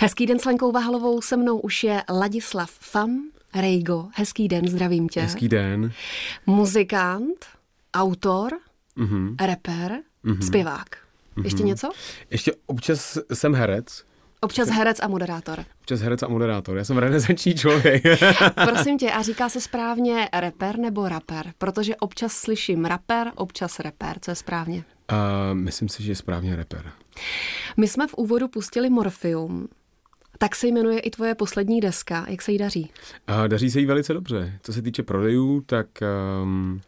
Hezký den s Lenkou Vahalovou, se mnou už je Ladislav Fam, Rejgo. Hezký den, zdravím tě. Hezký den. Muzikant, autor, mm-hmm. rapper, mm-hmm. zpěvák. Mm-hmm. Ještě něco? Ještě občas jsem herec. Občas herec a moderátor. Občas herec a moderátor. Já jsem renesanční člověk. Prosím tě, a říká se správně rapper nebo rapper? Protože občas slyším rapper, občas rapper. Co je správně? Uh, myslím si, že je správně rapper. My jsme v úvodu pustili Morfium. Tak se jmenuje i tvoje poslední deska. Jak se jí daří? Uh, daří se jí velice dobře. Co se týče prodejů, tak um,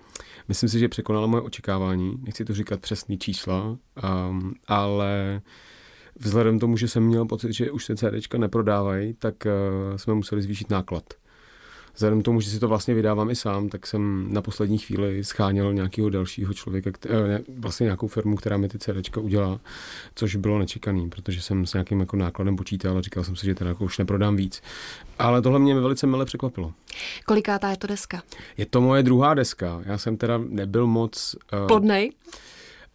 myslím si, že překonala moje očekávání. Nechci to říkat přesný čísla, um, ale vzhledem tomu, že jsem měl pocit, že už se CDčka neprodávají, tak uh, jsme museli zvýšit náklad vzhledem k tomu, že si to vlastně vydávám i sám, tak jsem na poslední chvíli scháněl nějakého dalšího člověka, ne, vlastně nějakou firmu, která mi ty CDčka udělá, což bylo nečekaný, protože jsem s nějakým jako nákladem počítal a říkal jsem si, že teda jako už neprodám víc. Ale tohle mě velice mile překvapilo. Kolikátá je to deska? Je to moje druhá deska. Já jsem teda nebyl moc... Uh, Plodnej?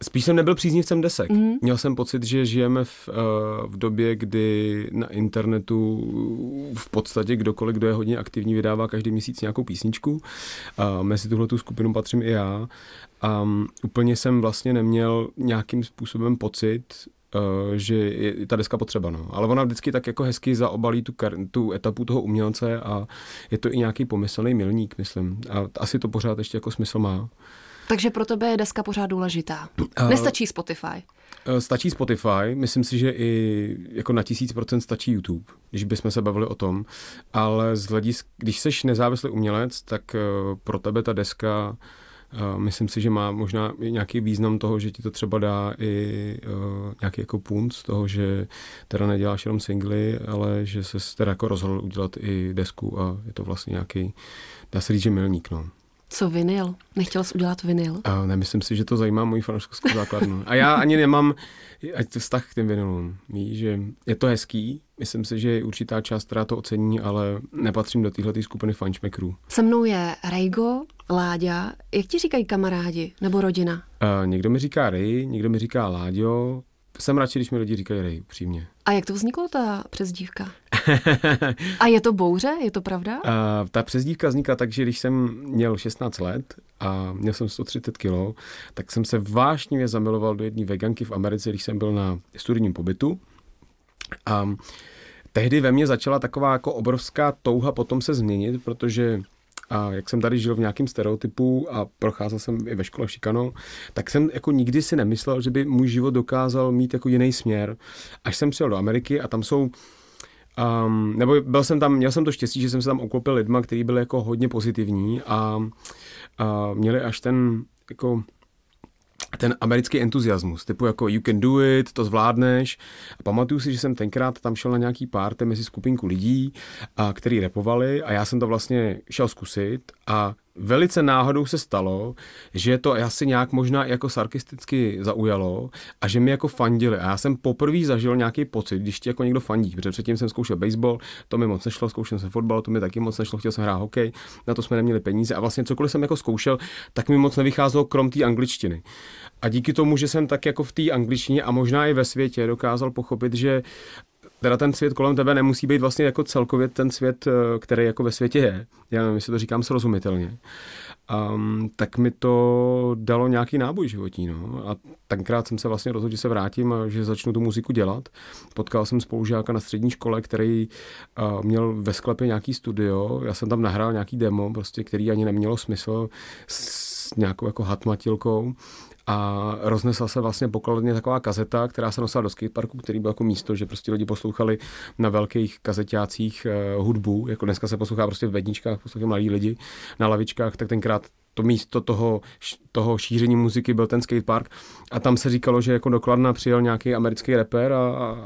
Spíš jsem nebyl příznivcem desek. Mm-hmm. Měl jsem pocit, že žijeme v, uh, v době, kdy na internetu v podstatě kdokoliv, kdo je hodně aktivní, vydává každý měsíc nějakou písničku. Uh, mezi tuhle tu skupinu patřím i já. A um, úplně jsem vlastně neměl nějakým způsobem pocit, uh, že je ta deska potřeba. No. Ale ona vždycky tak jako hezky zaobalí tu, kar- tu etapu toho umělce a je to i nějaký pomyslný milník, myslím. A asi to pořád ještě jako smysl má. Takže pro tebe je deska pořád důležitá. Uh, Nestačí Spotify. Uh, stačí Spotify, myslím si, že i jako na tisíc procent stačí YouTube, když bychom se bavili o tom, ale z hledisk, když seš nezávislý umělec, tak uh, pro tebe ta deska Uh, myslím si, že má možná nějaký význam toho, že ti to třeba dá i uh, nějaký jako punt z toho, že teda neděláš jenom singly, ale že se teda jako rozhodl udělat i desku a je to vlastně nějaký, dá se říct, že milník. No. Co vinyl? Nechtěl jsi udělat vinyl? A nemyslím si, že to zajímá můj fanouškovskou základnu. A já ani nemám ať vztah k těm vinylům. Víš, že je to hezký, myslím si, že je určitá část, která to ocení, ale nepatřím do téhle skupiny fančmekrů. Se mnou je Rejgo, Láďa. Jak ti říkají kamarádi nebo rodina? Uh, někdo mi říká Rej, někdo mi říká Láďo, jsem radši, když mi lidi říkají Ray, upřímně. A jak to vzniklo, ta přezdívka? a je to bouře, je to pravda? A ta přezdívka vznikla tak, že když jsem měl 16 let a měl jsem 130 kg, tak jsem se vášnivě zamiloval do jedné veganky v Americe, když jsem byl na studijním pobytu. A tehdy ve mně začala taková jako obrovská touha potom se změnit, protože a jak jsem tady žil v nějakém stereotypu a procházel jsem i ve škole šikanou, tak jsem jako nikdy si nemyslel, že by můj život dokázal mít jako jiný směr. Až jsem přijel do Ameriky a tam jsou Um, nebo byl jsem tam, měl jsem to štěstí, že jsem se tam uklopil lidma, kteří byli jako hodně pozitivní a, a měli až ten jako ten americký entuziasmus, typu jako you can do it, to zvládneš. A pamatuju si, že jsem tenkrát tam šel na nějaký párty mezi skupinku lidí, a, který repovali a já jsem to vlastně šel zkusit a velice náhodou se stalo, že to asi nějak možná jako sarkisticky zaujalo a že mi jako fandili. A já jsem poprvé zažil nějaký pocit, když ti jako někdo fandí, protože předtím jsem zkoušel baseball, to mi moc nešlo, zkoušel jsem fotbal, to mi taky moc nešlo, chtěl jsem hrát hokej, na to jsme neměli peníze a vlastně cokoliv jsem jako zkoušel, tak mi moc nevycházelo krom té angličtiny. A díky tomu, že jsem tak jako v té angličtině a možná i ve světě dokázal pochopit, že teda ten svět kolem tebe nemusí být vlastně jako celkově ten svět, eh, který jako ve světě je. Já nevím, jestli to říkám srozumitelně. Um, tak mi to dalo nějaký náboj životní. No. A tenkrát jsem se vlastně rozhodl, že se vrátím a že začnu tu muziku dělat. Potkal jsem spolužáka na střední škole, který uh, měl ve sklepě nějaký studio. Já jsem tam nahrál nějaký demo, prostě, který ani nemělo smysl s nějakou jako hatmatilkou a roznesla se vlastně pokladně taková kazeta, která se nosila do skateparku, který byl jako místo, že prostě lidi poslouchali na velkých kazetácích uh, hudbu, jako dneska se poslouchá prostě v vedničkách, poslouchají mladí lidi na lavičkách, tak tenkrát to místo toho, toho šíření muziky byl ten skatepark a tam se říkalo, že jako dokladna přijel nějaký americký rapper a, a, a,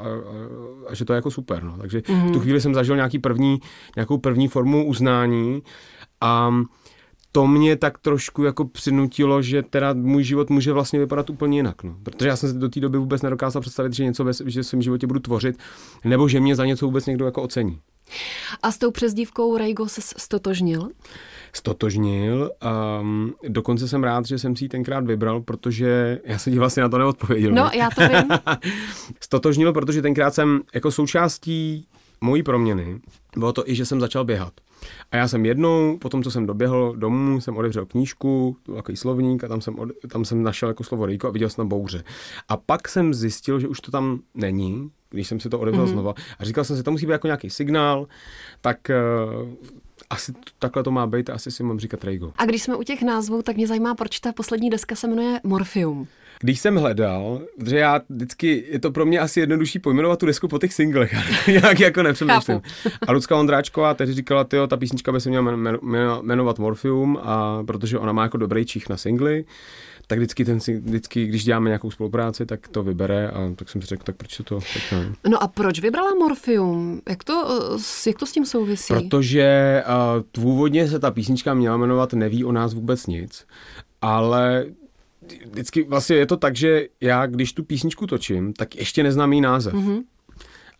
a že to je jako super. No. Takže mm-hmm. v tu chvíli jsem zažil nějaký první, nějakou první formu uznání a to mě tak trošku jako přinutilo, že teda můj život může vlastně vypadat úplně jinak. No. Protože já jsem si do té doby vůbec nedokázal představit, že něco ve, že v svém životě budu tvořit, nebo že mě za něco vůbec někdo jako ocení. A s tou přezdívkou Rejgo se stotožnil? stotožnil. Um, dokonce jsem rád, že jsem si ji tenkrát vybral, protože já jsem ti vlastně na to neodpověděl. No, já to vím. stotožnil, protože tenkrát jsem jako součástí mojí proměny bylo to i, že jsem začal běhat. A já jsem jednou, potom co jsem doběhl domů, jsem otevřel knížku, takový slovník a tam jsem, od, tam jsem našel jako slovo rejko a viděl jsem tam bouře. A pak jsem zjistil, že už to tam není, když jsem si to otevřel mm-hmm. znova. A říkal jsem si, to musí být jako nějaký signál, tak uh, asi takhle to má být a asi si mám říkat Rejgo. A když jsme u těch názvů, tak mě zajímá, proč ta poslední deska se jmenuje Morphium. Když jsem hledal, že já vždycky, je to pro mě asi jednodušší pojmenovat tu desku po těch singlech, nějak jako nepřemýšlím. A Lucka Ondráčková tehdy říkala, tyjo, ta písnička by se měla jmenovat Morphium, a protože ona má jako dobrý čích na singly, tak vždycky, ten, vždycky, když děláme nějakou spolupráci, tak to vybere a tak jsem si řekl, tak proč to tak ne. No a proč vybrala Morphium? Jak to, jak to s tím souvisí? Protože uh, původně se ta písnička měla jmenovat Neví o nás vůbec nic, ale vždycky vlastně je to tak, že já, když tu písničku točím, tak ještě neznám její název. Mm-hmm.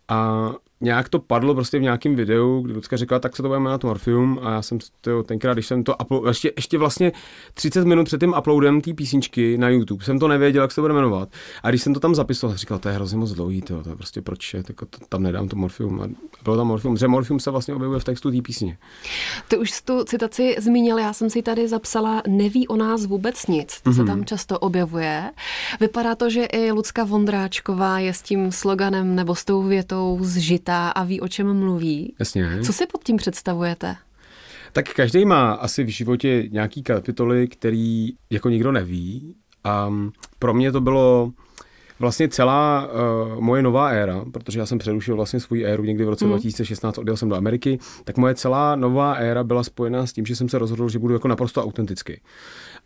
A nějak to padlo prostě v nějakém videu, kdy Lucka říkala, tak se to bude jmenovat Morphium a já jsem to tenkrát, když jsem to upload, ještě, ještě vlastně 30 minut před tím uploadem té písničky na YouTube jsem to nevěděl, jak se to bude jmenovat. A když jsem to tam zapisoval, říkal, to je hrozně moc dlouhý, to, to je prostě proč je, tak to, tam nedám to Morphium. A bylo tam Morphium, že Morphium se vlastně objevuje v textu té písně. Ty už tu citaci zmínil, já jsem si tady zapsala, neví o nás vůbec nic, to mm-hmm. se mhm. tam často objevuje. Vypadá to, že i Lucka Vondráčková je s tím sloganem nebo s tou větou zžita chytá a ví, o čem mluví. Jasně. Co si pod tím představujete? Tak každý má asi v životě nějaký kapitoly, který jako nikdo neví. A pro mě to bylo vlastně celá uh, moje nová éra, protože já jsem přerušil vlastně svou éru někdy v roce mm. 2016, odjel jsem do Ameriky, tak moje celá nová éra byla spojená s tím, že jsem se rozhodl, že budu jako naprosto autentický.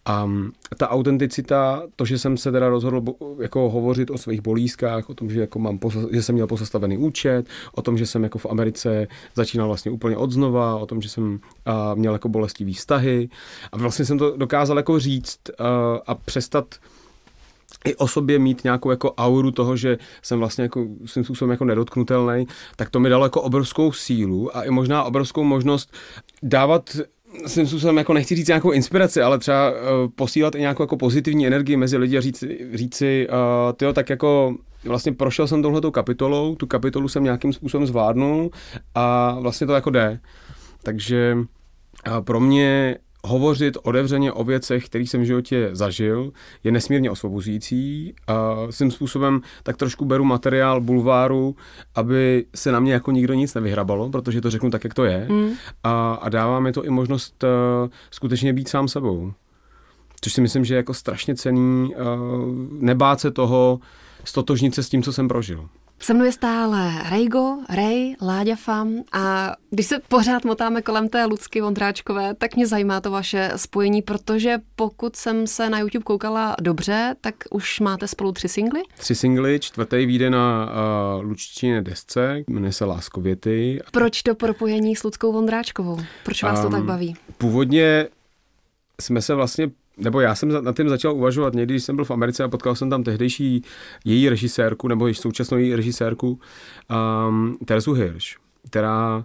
A ta autenticita, to, že jsem se teda rozhodl jako hovořit o svých bolízkách, o tom, že, jako mám, že jsem měl pozastavený účet, o tom, že jsem jako v Americe začínal vlastně úplně od znova, o tom, že jsem a, měl jako bolestivý vztahy a vlastně jsem to dokázal jako říct a, a přestat i o sobě mít nějakou jako auru toho, že jsem vlastně jako svým způsobem jako nedotknutelný, tak to mi dalo jako obrovskou sílu a i možná obrovskou možnost dávat svým způsobem jako nechci říct nějakou inspiraci, ale třeba uh, posílat i nějakou jako pozitivní energii mezi lidi a říct, říct si, uh, tyjo, tak jako vlastně prošel jsem touhletou kapitolou, tu kapitolu jsem nějakým způsobem zvládnul a vlastně to jako jde. Takže uh, pro mě hovořit otevřeně o věcech, které jsem v životě zažil, je nesmírně osvobozující. A svým způsobem tak trošku beru materiál bulváru, aby se na mě jako nikdo nic nevyhrabalo, protože to řeknu tak, jak to je. Mm. A, a dává mi to i možnost uh, skutečně být sám sebou. Což si myslím, že je jako strašně cený uh, nebát se toho, stotožnit se s tím, co jsem prožil. Se mnou je stále Rejgo, Rej, Láďa Fam a když se pořád motáme kolem té Lucky Vondráčkové, tak mě zajímá to vaše spojení, protože pokud jsem se na YouTube koukala dobře, tak už máte spolu tři singly? Tři singly, čtvrtý vyjde na uh, Lučtině desce, jmenuje se Láskověty. Proč to propojení s Luckou Vondráčkovou? Proč vás um, to tak baví? Původně jsme se vlastně nebo já jsem na tím začal uvažovat někdy, když jsem byl v Americe a potkal jsem tam tehdejší její režisérku, nebo již současnou její režisérku, um, Teresu Hirsch, která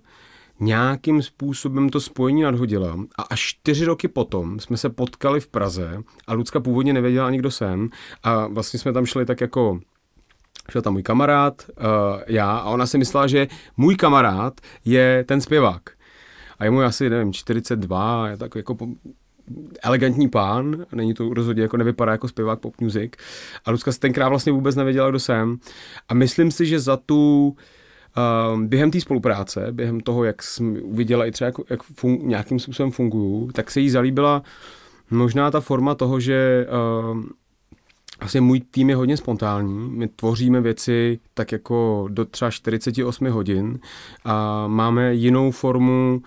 nějakým způsobem to spojení nadhodila a až čtyři roky potom jsme se potkali v Praze a Lucka původně nevěděla ani kdo jsem a vlastně jsme tam šli tak jako šel tam můj kamarád, uh, já a ona si myslela, že můj kamarád je ten zpěvák. A je mu asi, nevím, 42, je tak jako elegantní pán, není to rozhodně jako nevypadá jako zpěvák pop music. A Lucka tenkrát vlastně vůbec nevěděla, kdo jsem. A myslím si, že za tu Uh, během té spolupráce, během toho, jak jsem uviděla i třeba, jak, jak fun, nějakým způsobem fungují, tak se jí zalíbila možná ta forma toho, že uh, vlastně můj tým je hodně spontánní. My tvoříme věci tak jako do třeba 48 hodin a máme jinou formu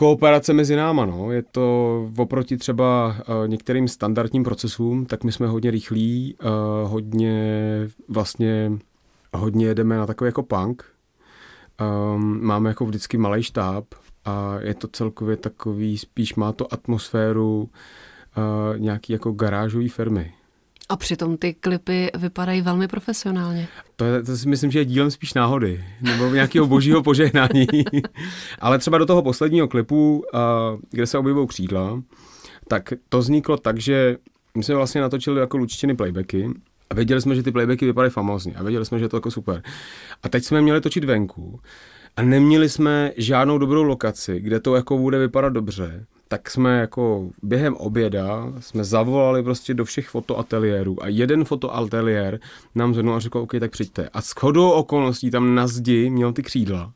kooperace mezi náma. No. Je to oproti třeba uh, některým standardním procesům, tak my jsme hodně rychlí, uh, hodně vlastně hodně jedeme na takový jako punk. Um, máme jako vždycky malý štáb a je to celkově takový, spíš má to atmosféru uh, nějaký jako garážový firmy. A přitom ty klipy vypadají velmi profesionálně. To, je, to si myslím, že je dílem spíš náhody, nebo nějakého božího požehnání. Ale třeba do toho posledního klipu, kde se objevují křídla, tak to vzniklo tak, že my jsme vlastně natočili jako lučičiny playbacky a věděli jsme, že ty playbacky vypadají famózně a věděli jsme, že je to jako super. A teď jsme měli točit venku a neměli jsme žádnou dobrou lokaci, kde to jako bude vypadat dobře tak jsme jako během oběda jsme zavolali prostě do všech fotoateliérů a jeden fotoateliér nám zhrnul a řekl, OK, tak přijďte. A s chodou okolností tam na zdi měl ty křídla.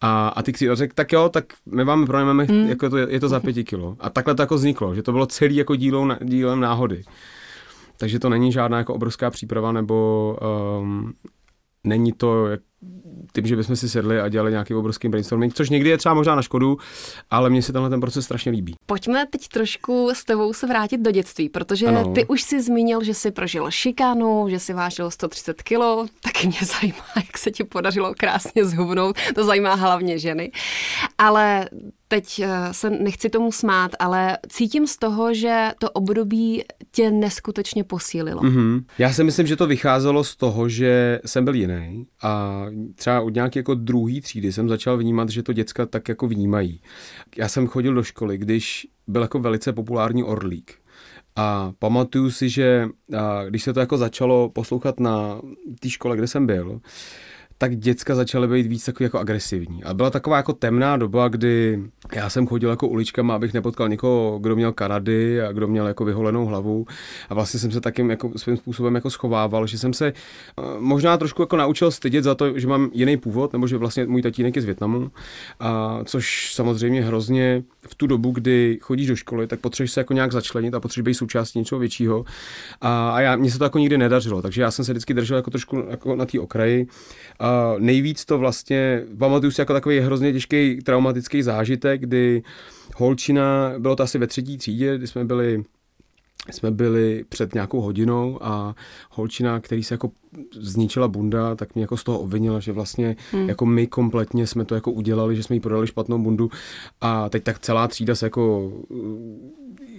A, a ty křídla řekl, tak jo, tak my vám pronajmeme, mm. jako to, je to za pěti kilo. A takhle to jako vzniklo, že to bylo celý jako dílou, dílem náhody. Takže to není žádná jako obrovská příprava nebo um, není to tím, že bychom si sedli a dělali nějaký obrovský brainstorming, což někdy je třeba možná na škodu, ale mně se tenhle ten proces strašně líbí. Pojďme teď trošku s tebou se vrátit do dětství, protože ano. ty už si zmínil, že jsi prožil šikánu, že si vážil 130 kilo, taky mě zajímá, jak se ti podařilo krásně zhubnout, to zajímá hlavně ženy. Ale teď eh, se nechci tomu smát, ale cítím z toho, že to období tě neskutečně posílilo. Mm-hmm. Já si myslím, že to vycházelo z toho, že jsem byl jiný a třeba od nějaké jako druhé třídy jsem začal vnímat, že to děcka tak jako vnímají. Já jsem chodil do školy, když byl jako velice populární orlík. A pamatuju si, že když se to jako začalo poslouchat na té škole, kde jsem byl, tak děcka začaly být víc takový jako agresivní. A byla taková jako temná doba, kdy já jsem chodil jako uličkama, abych nepotkal někoho, kdo měl Kanady a kdo měl jako vyholenou hlavu. A vlastně jsem se takým jako svým způsobem jako schovával, že jsem se eh, možná trošku jako naučil stydět za to, že mám jiný původ, nebo že vlastně můj tatínek je z Větnamu, a což samozřejmě hrozně v tu dobu, kdy chodíš do školy, tak potřebuješ se jako nějak začlenit a potřebuješ být součástí něčeho většího. A, a já, mně se to jako nikdy nedařilo, takže já jsem se vždycky držel jako trošku jako na té okraji. A nejvíc to vlastně, pamatuju si jako takový hrozně těžký traumatický zážitek, kdy holčina, bylo to asi ve třetí třídě, kdy jsme byli jsme byli před nějakou hodinou a holčina, který se jako zničila bunda, tak mě jako z toho obvinila, že vlastně hmm. jako my kompletně jsme to jako udělali, že jsme jí prodali špatnou bundu a teď tak celá třída se jako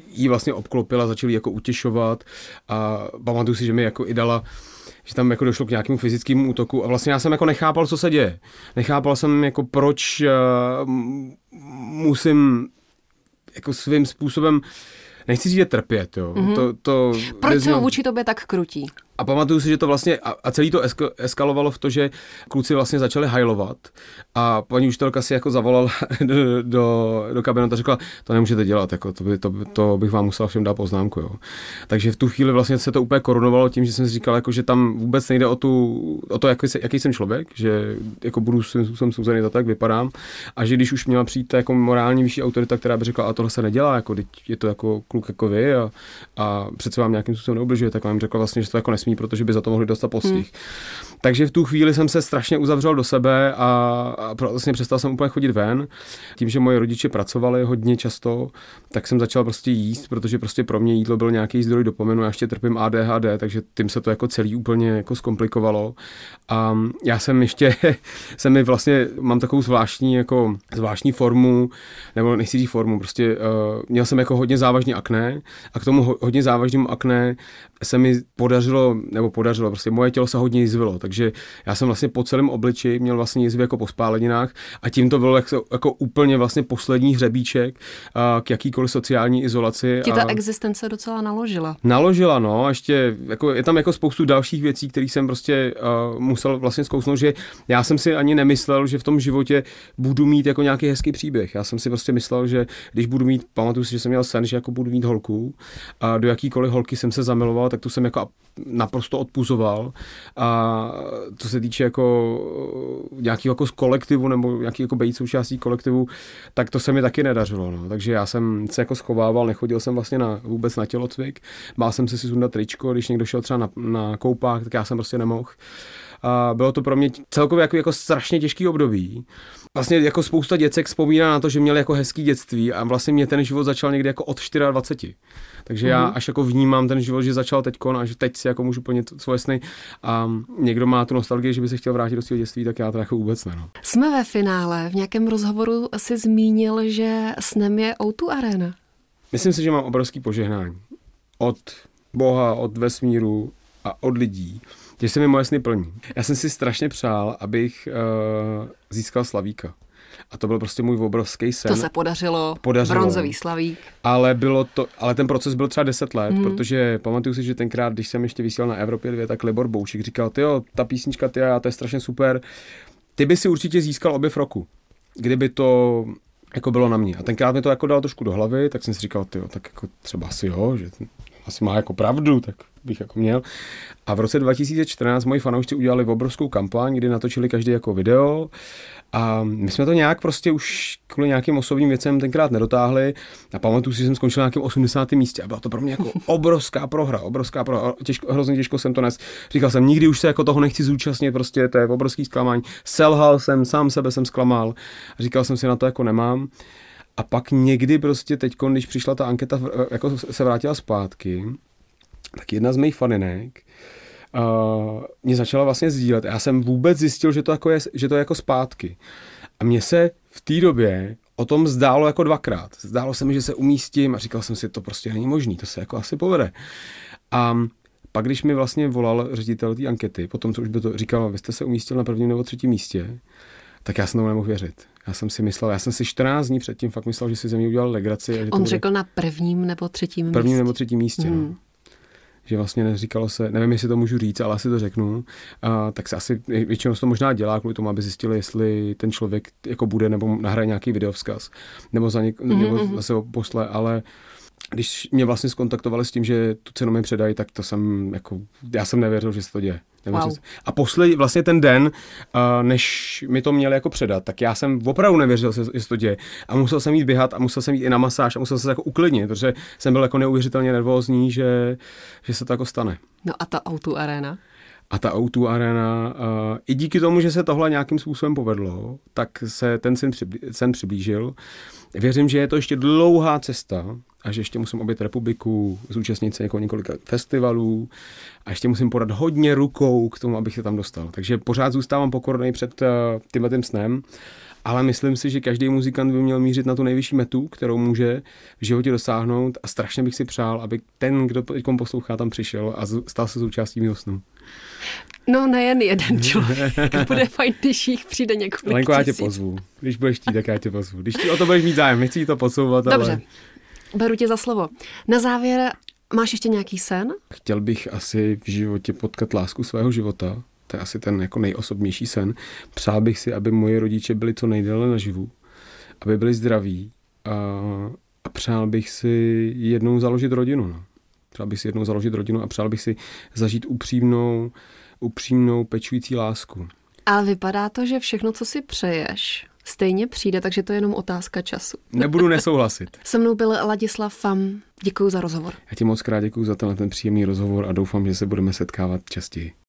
jí vlastně obklopila, začali jako utěšovat a pamatuju si, že mi jako i dala že tam jako došlo k nějakému fyzickému útoku a vlastně já jsem jako nechápal, co se děje. Nechápal jsem jako proč uh, musím jako svým způsobem nechci říct, trpět, jo. Mm-hmm. To, to Proč jsou vůči tobě tak krutí? A pamatuju si, že to vlastně, a, a celý to esk, eskalovalo v to, že kluci vlastně začali hajlovat a paní učitelka si jako zavolala do, do, do kabinetu a řekla, to nemůžete dělat, jako to, by, to, to bych vám musela všem dát poznámku, jo. Takže v tu chvíli vlastně se to úplně korunovalo tím, že jsem si říkal, jako, že tam vůbec nejde o, tu, o to, jaký, jaký jsem člověk, že jako budu svým způsobem souzený za to, jak vypadám a že když už měla přijít jako morální vyšší autorita, která by řekla, a tohle se nedělá, jako je to jako kluk jako vy a, a přece vám nějakým způsobem neubližuje, tak vám řekla vlastně, že to jako nesmí nesmí, protože by za to mohli dostat postih. Hmm. Takže v tu chvíli jsem se strašně uzavřel do sebe a, a vlastně přestal jsem úplně chodit ven. Tím, že moje rodiče pracovali hodně často, tak jsem začal prostě jíst, protože prostě pro mě jídlo byl nějaký zdroj dopomenu. Já ještě trpím ADHD, takže tím se to jako celý úplně jako zkomplikovalo. A já jsem ještě, jsem mi vlastně, mám takovou zvláštní jako zvláštní formu, nebo nechci říct formu, prostě uh, měl jsem jako hodně závažný akné a k tomu hodně závažnému akné se mi podařilo, nebo podařilo, prostě moje tělo se hodně jizvilo, takže já jsem vlastně po celém obliči měl vlastně jizvy jako po spáleninách a tím to bylo jako, jako úplně vlastně poslední hřebíček a, k jakýkoliv sociální izolaci. Ti ta a... existence docela naložila. Naložila, no, a ještě jako, je tam jako spoustu dalších věcí, které jsem prostě uh, musel vlastně zkousnout, že já jsem si ani nemyslel, že v tom životě budu mít jako nějaký hezký příběh. Já jsem si prostě myslel, že když budu mít, pamatuju si, že jsem měl sen, že jako budu mít holku a do jakýkoliv holky jsem se zamiloval, tak tu jsem jako naprosto odpuzoval. A co se týče jako nějakého jako z kolektivu nebo nějaký jako být součástí kolektivu, tak to se mi taky nedařilo. No. Takže já jsem se jako schovával, nechodil jsem vlastně na, vůbec na tělocvik. Bál jsem se si sundat tričko, když někdo šel třeba na, na koupák, tak já jsem prostě nemohl. A bylo to pro mě celkově jako, jako strašně těžký období. Vlastně jako spousta děcek vzpomíná na to, že měli jako hezký dětství a vlastně mě ten život začal někdy jako od 24. Takže mm-hmm. já mhm. až jako vnímám ten život, že začal teď a že teď si jako můžu plnit svoje sny a někdo má tu nostalgii, že by se chtěl vrátit do svého dětství, tak já to jako vůbec ne. No. Jsme ve finále. V nějakém rozhovoru si zmínil, že snem je O2 Arena. Myslím si, že mám obrovský požehnání. Od Boha, od vesmíru a od lidí, že se mi moje sny plní. Já jsem si strašně přál, abych uh, získal Slavíka. A to byl prostě můj obrovský sen. To se podařilo. podařilo. Bronzový slavík. Ale, bylo to, ale ten proces byl třeba 10 let, hmm. protože pamatuju si, že tenkrát, když jsem ještě vysílal na Evropě 2, tak Libor Boučík říkal, ty jo, ta písnička, ty to je strašně super. Ty by si určitě získal objev roku, kdyby to jako bylo na mě. A tenkrát mi to jako dalo trošku do hlavy, tak jsem si říkal, ty tak jako třeba asi jo, že asi má jako pravdu, tak bych jako měl. A v roce 2014 moji fanoušci udělali obrovskou kampaň, kdy natočili každý jako video a my jsme to nějak prostě už kvůli nějakým osobním věcem tenkrát nedotáhli a pamatuju si, že jsem skončil na nějakém 80. místě a byla to pro mě jako obrovská prohra, obrovská prohra, těžko, hrozně těžko jsem to nes. Říkal jsem, nikdy už se jako toho nechci zúčastnit, prostě to je obrovský zklamání. Selhal jsem, sám sebe jsem zklamal a říkal jsem si, na to jako nemám. A pak někdy prostě teď, když přišla ta anketa, jako se vrátila zpátky, tak jedna z mých faninek uh, mě začala vlastně sdílet. Já jsem vůbec zjistil, že to, jako je, že to je jako zpátky. A mně se v té době o tom zdálo jako dvakrát. Zdálo se mi, že se umístím a říkal jsem si, to prostě není možný, to se jako asi povede. A pak, když mi vlastně volal ředitel té ankety, potom, co už by to říkal, vy jste se umístil na prvním nebo třetím místě, tak já jsem tomu nemohl věřit. Já jsem si myslel, já jsem si 14 dní předtím fakt myslel, že si ze mě udělal legraci. A že On to řekl na prvním nebo třetím místě. Prvním nebo třetím místě, hmm. no že vlastně neříkalo se, nevím, jestli to můžu říct, ale asi to řeknu, a, tak se asi většinou se to možná dělá kvůli tomu, aby zjistili, jestli ten člověk jako bude nebo nahraje nějaký videovzkaz, nebo, za něk, mm-hmm. nebo mhm. zase ho posle, ale když mě vlastně skontaktovali s tím, že tu cenu mi předají, tak to jsem jako, já jsem nevěřil, že se to děje. Wow. A poslední, vlastně ten den, uh, než mi to měli jako předat, tak já jsem opravdu nevěřil, že se to děje. A musel jsem jít běhat a musel jsem jít i na masáž a musel jsem se jako uklidnit, protože jsem byl jako neuvěřitelně nervózní, že, že se to jako stane. No a ta auto arena? A ta O2 Arena, uh, i díky tomu, že se tohle nějakým způsobem povedlo, tak se ten sen, přiblí, sen přiblížil. Věřím, že je to ještě dlouhá cesta a že ještě musím obět republiku, zúčastnit se jako několika festivalů a ještě musím podat hodně rukou k tomu, abych se tam dostal. Takže pořád zůstávám pokorný před uh, tímhle snem ale myslím si, že každý muzikant by měl mířit na tu nejvyšší metu, kterou může v životě dosáhnout a strašně bych si přál, aby ten, kdo teď poslouchá, tam přišel a stal se součástí mého snu. No nejen jeden člověk. Bude fajn, když jich přijde několik Lenko, já tě pozvu. Když budeš chtít, tak já tě pozvu. Když ti o to budeš mít zájem, nechci to posouvat, Dobře, ale... beru tě za slovo. Na závěr, máš ještě nějaký sen? Chtěl bych asi v životě potkat lásku svého života to je asi ten jako nejosobnější sen. Přál bych si, aby moji rodiče byli co nejdéle naživu, aby byli zdraví a, a přál bych si jednou založit rodinu. No. Přál bych si jednou založit rodinu a přál bych si zažít upřímnou, upřímnou pečující lásku. Ale vypadá to, že všechno, co si přeješ, stejně přijde, takže to je jenom otázka času. Nebudu nesouhlasit. Se mnou byl Ladislav Fam. Děkuji za rozhovor. Já ti moc krát děkuji za tenhle ten příjemný rozhovor a doufám, že se budeme setkávat častěji.